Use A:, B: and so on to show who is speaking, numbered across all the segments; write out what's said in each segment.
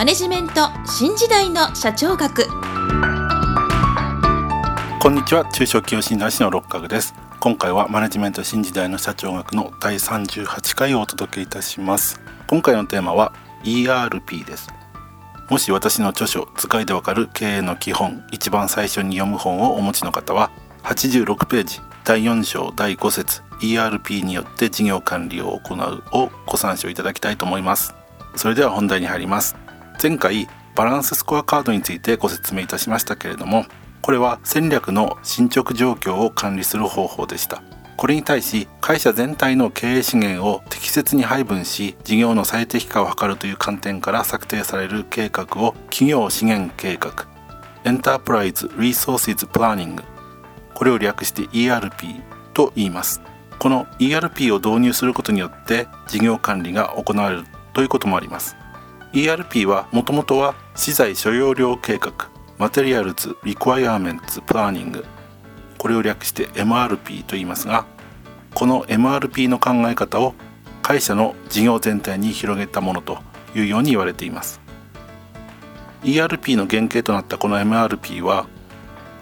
A: マネジメント新時代の社長学。
B: こんにちは。中小企業診断士の六角です。今回はマネジメント新時代の社長学の第38回をお届けいたします。今回のテーマは ERP です。もし私の著書使いでわかる経営の基本一番最初に読む本をお持ちの方は86ページ第4章第5節 ERP によって事業管理を行うをご参照いただきたいと思います。それでは本題に入ります。前回バランススコアカードについてご説明いたしましたけれどもこれは戦略の進捗状況を管理する方法でした。これに対し会社全体の経営資源を適切に配分し事業の最適化を図るという観点から策定される計画を企業資源計画エンタープライズ・リソーシズ・プランニングこれを略して ERP と言います。この ERP を導入することによって事業管理が行われるということもあります。ERP はもともとは資材所要量計画 Materials Requirements Planning これを略して MRP と言いますがこの MRP の考え方を会社の事業全体に広げたものというように言われています。ERP の原型となったこの MRP は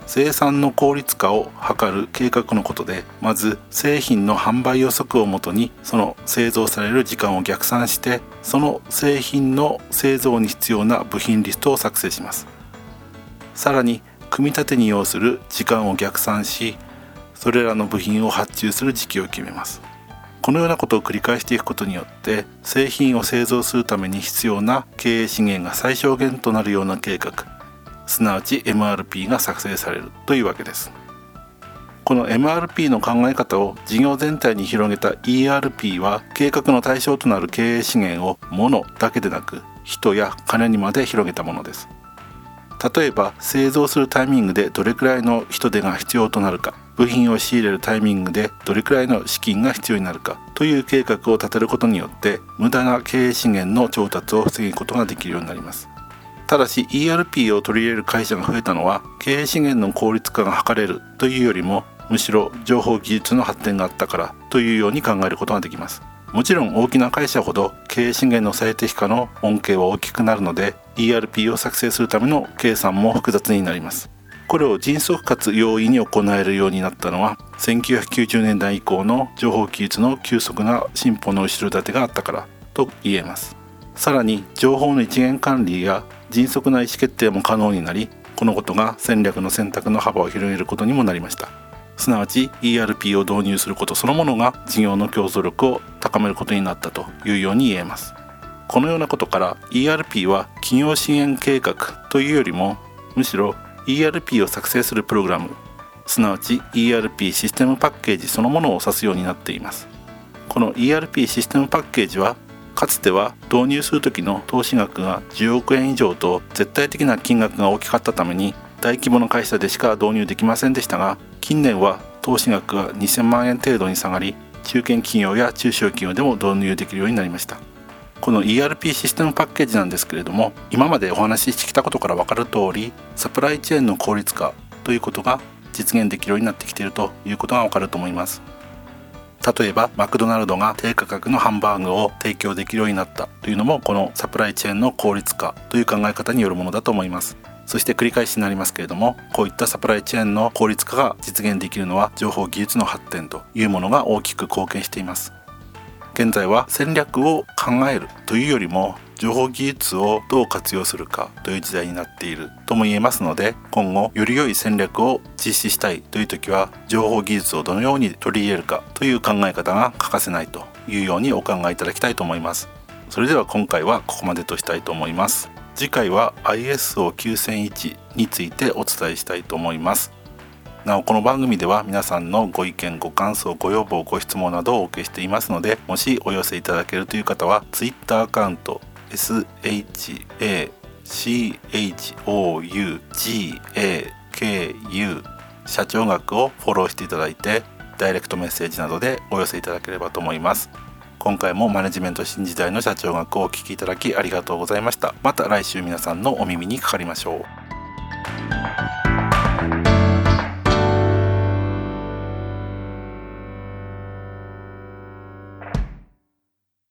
B: 生産の効率化を図る計画のことでまず製品の販売予測をもとにその製造される時間を逆算してその製品の製造に必要な部品リストを作成します。さらに組み立てに要する時間を逆算しそれらの部品を発注する時期を決めます。このようなことを繰り返していくことによって製品を製造するために必要な経営資源が最小限となるような計画。すなわち MRP が作成されるというわけです。この MRP の考え方を事業全体に広げた ERP は計画の対象となる経営資源を物だけでなく人や金にまで広げたものです。例えば製造するタイミングでどれくらいの人手が必要となるか部品を仕入れるタイミングでどれくらいの資金が必要になるかという計画を立てることによって無駄な経営資源の調達を防ぐことができるようになります。ただし ERP を取り入れる会社が増えたのは経営資源の効率化が図れるというよりもむしろ情報技術の発展があったからというように考えることができます。もちろん大きな会社ほど経営資源の最適化の恩恵は大きくなるので ERP を作成するための計算も複雑になります。これを迅速かつ容易に行えるようになったのは1990年代以降の情報技術の急速な進歩の後ろ盾があったからと言えます。さらに情報の一元管理や迅速な意思決定も可能になりこのことが戦略の選択の幅を広げることにもなりました。すなわち ERP を導入することそのものが事業の競争力を高めることになったというように言えます。このようなことから ERP は企業支援計画というよりもむしろ ERP を作成するプログラムすなわち ERP システムパッケージそのものを指すようになっています。この ERP システムパッケージはかつては導入する時の投資額が10億円以上と絶対的な金額が大きかったために大規模な会社でしか導入できませんでしたが近年は投資額が2000万円程度に下がり中堅企業や中小企業でも導入できるようになりました。この ERP システムパッケージなんですけれども今までお話ししてきたことから分かる通りサプライチェーンの効率化ということが実現できるようになってきているということが分かると思います。例えばマクドナルドが低価格のハンバーグを提供できるようになったというのもこのサプライチェーンの効率化という考え方によるものだと思います。そして繰り返しになりますけれどもこういったサプライチェーンの効率化が実現できるのは情報技術の発展というものが大きく貢献しています。現在は戦略を考えるというよりも情報技術をどう活用するかという時代になっているとも言えますので今後より良い戦略を実施したいという時は情報技術をどのように取り入れるかという考え方が欠かせないというようにお考えいただきたいと思います。それでは今回はここまでとしたいと思います。次回は ISO9001 についてお伝えしたいと思います。なおこの番組では皆さんのご意見ご感想ご要望ご質問などをお受けしていますのでもしお寄せいただけるという方は Twitter アカウント SHACHOUGAKU 社長学をフォローしていただいてダイレクトメッセージなどでお寄せいただければと思います。今回もマネジメント新時代の社長学をお聞きいただきありがとうございました。また来週皆さんのお耳にかかりましょう。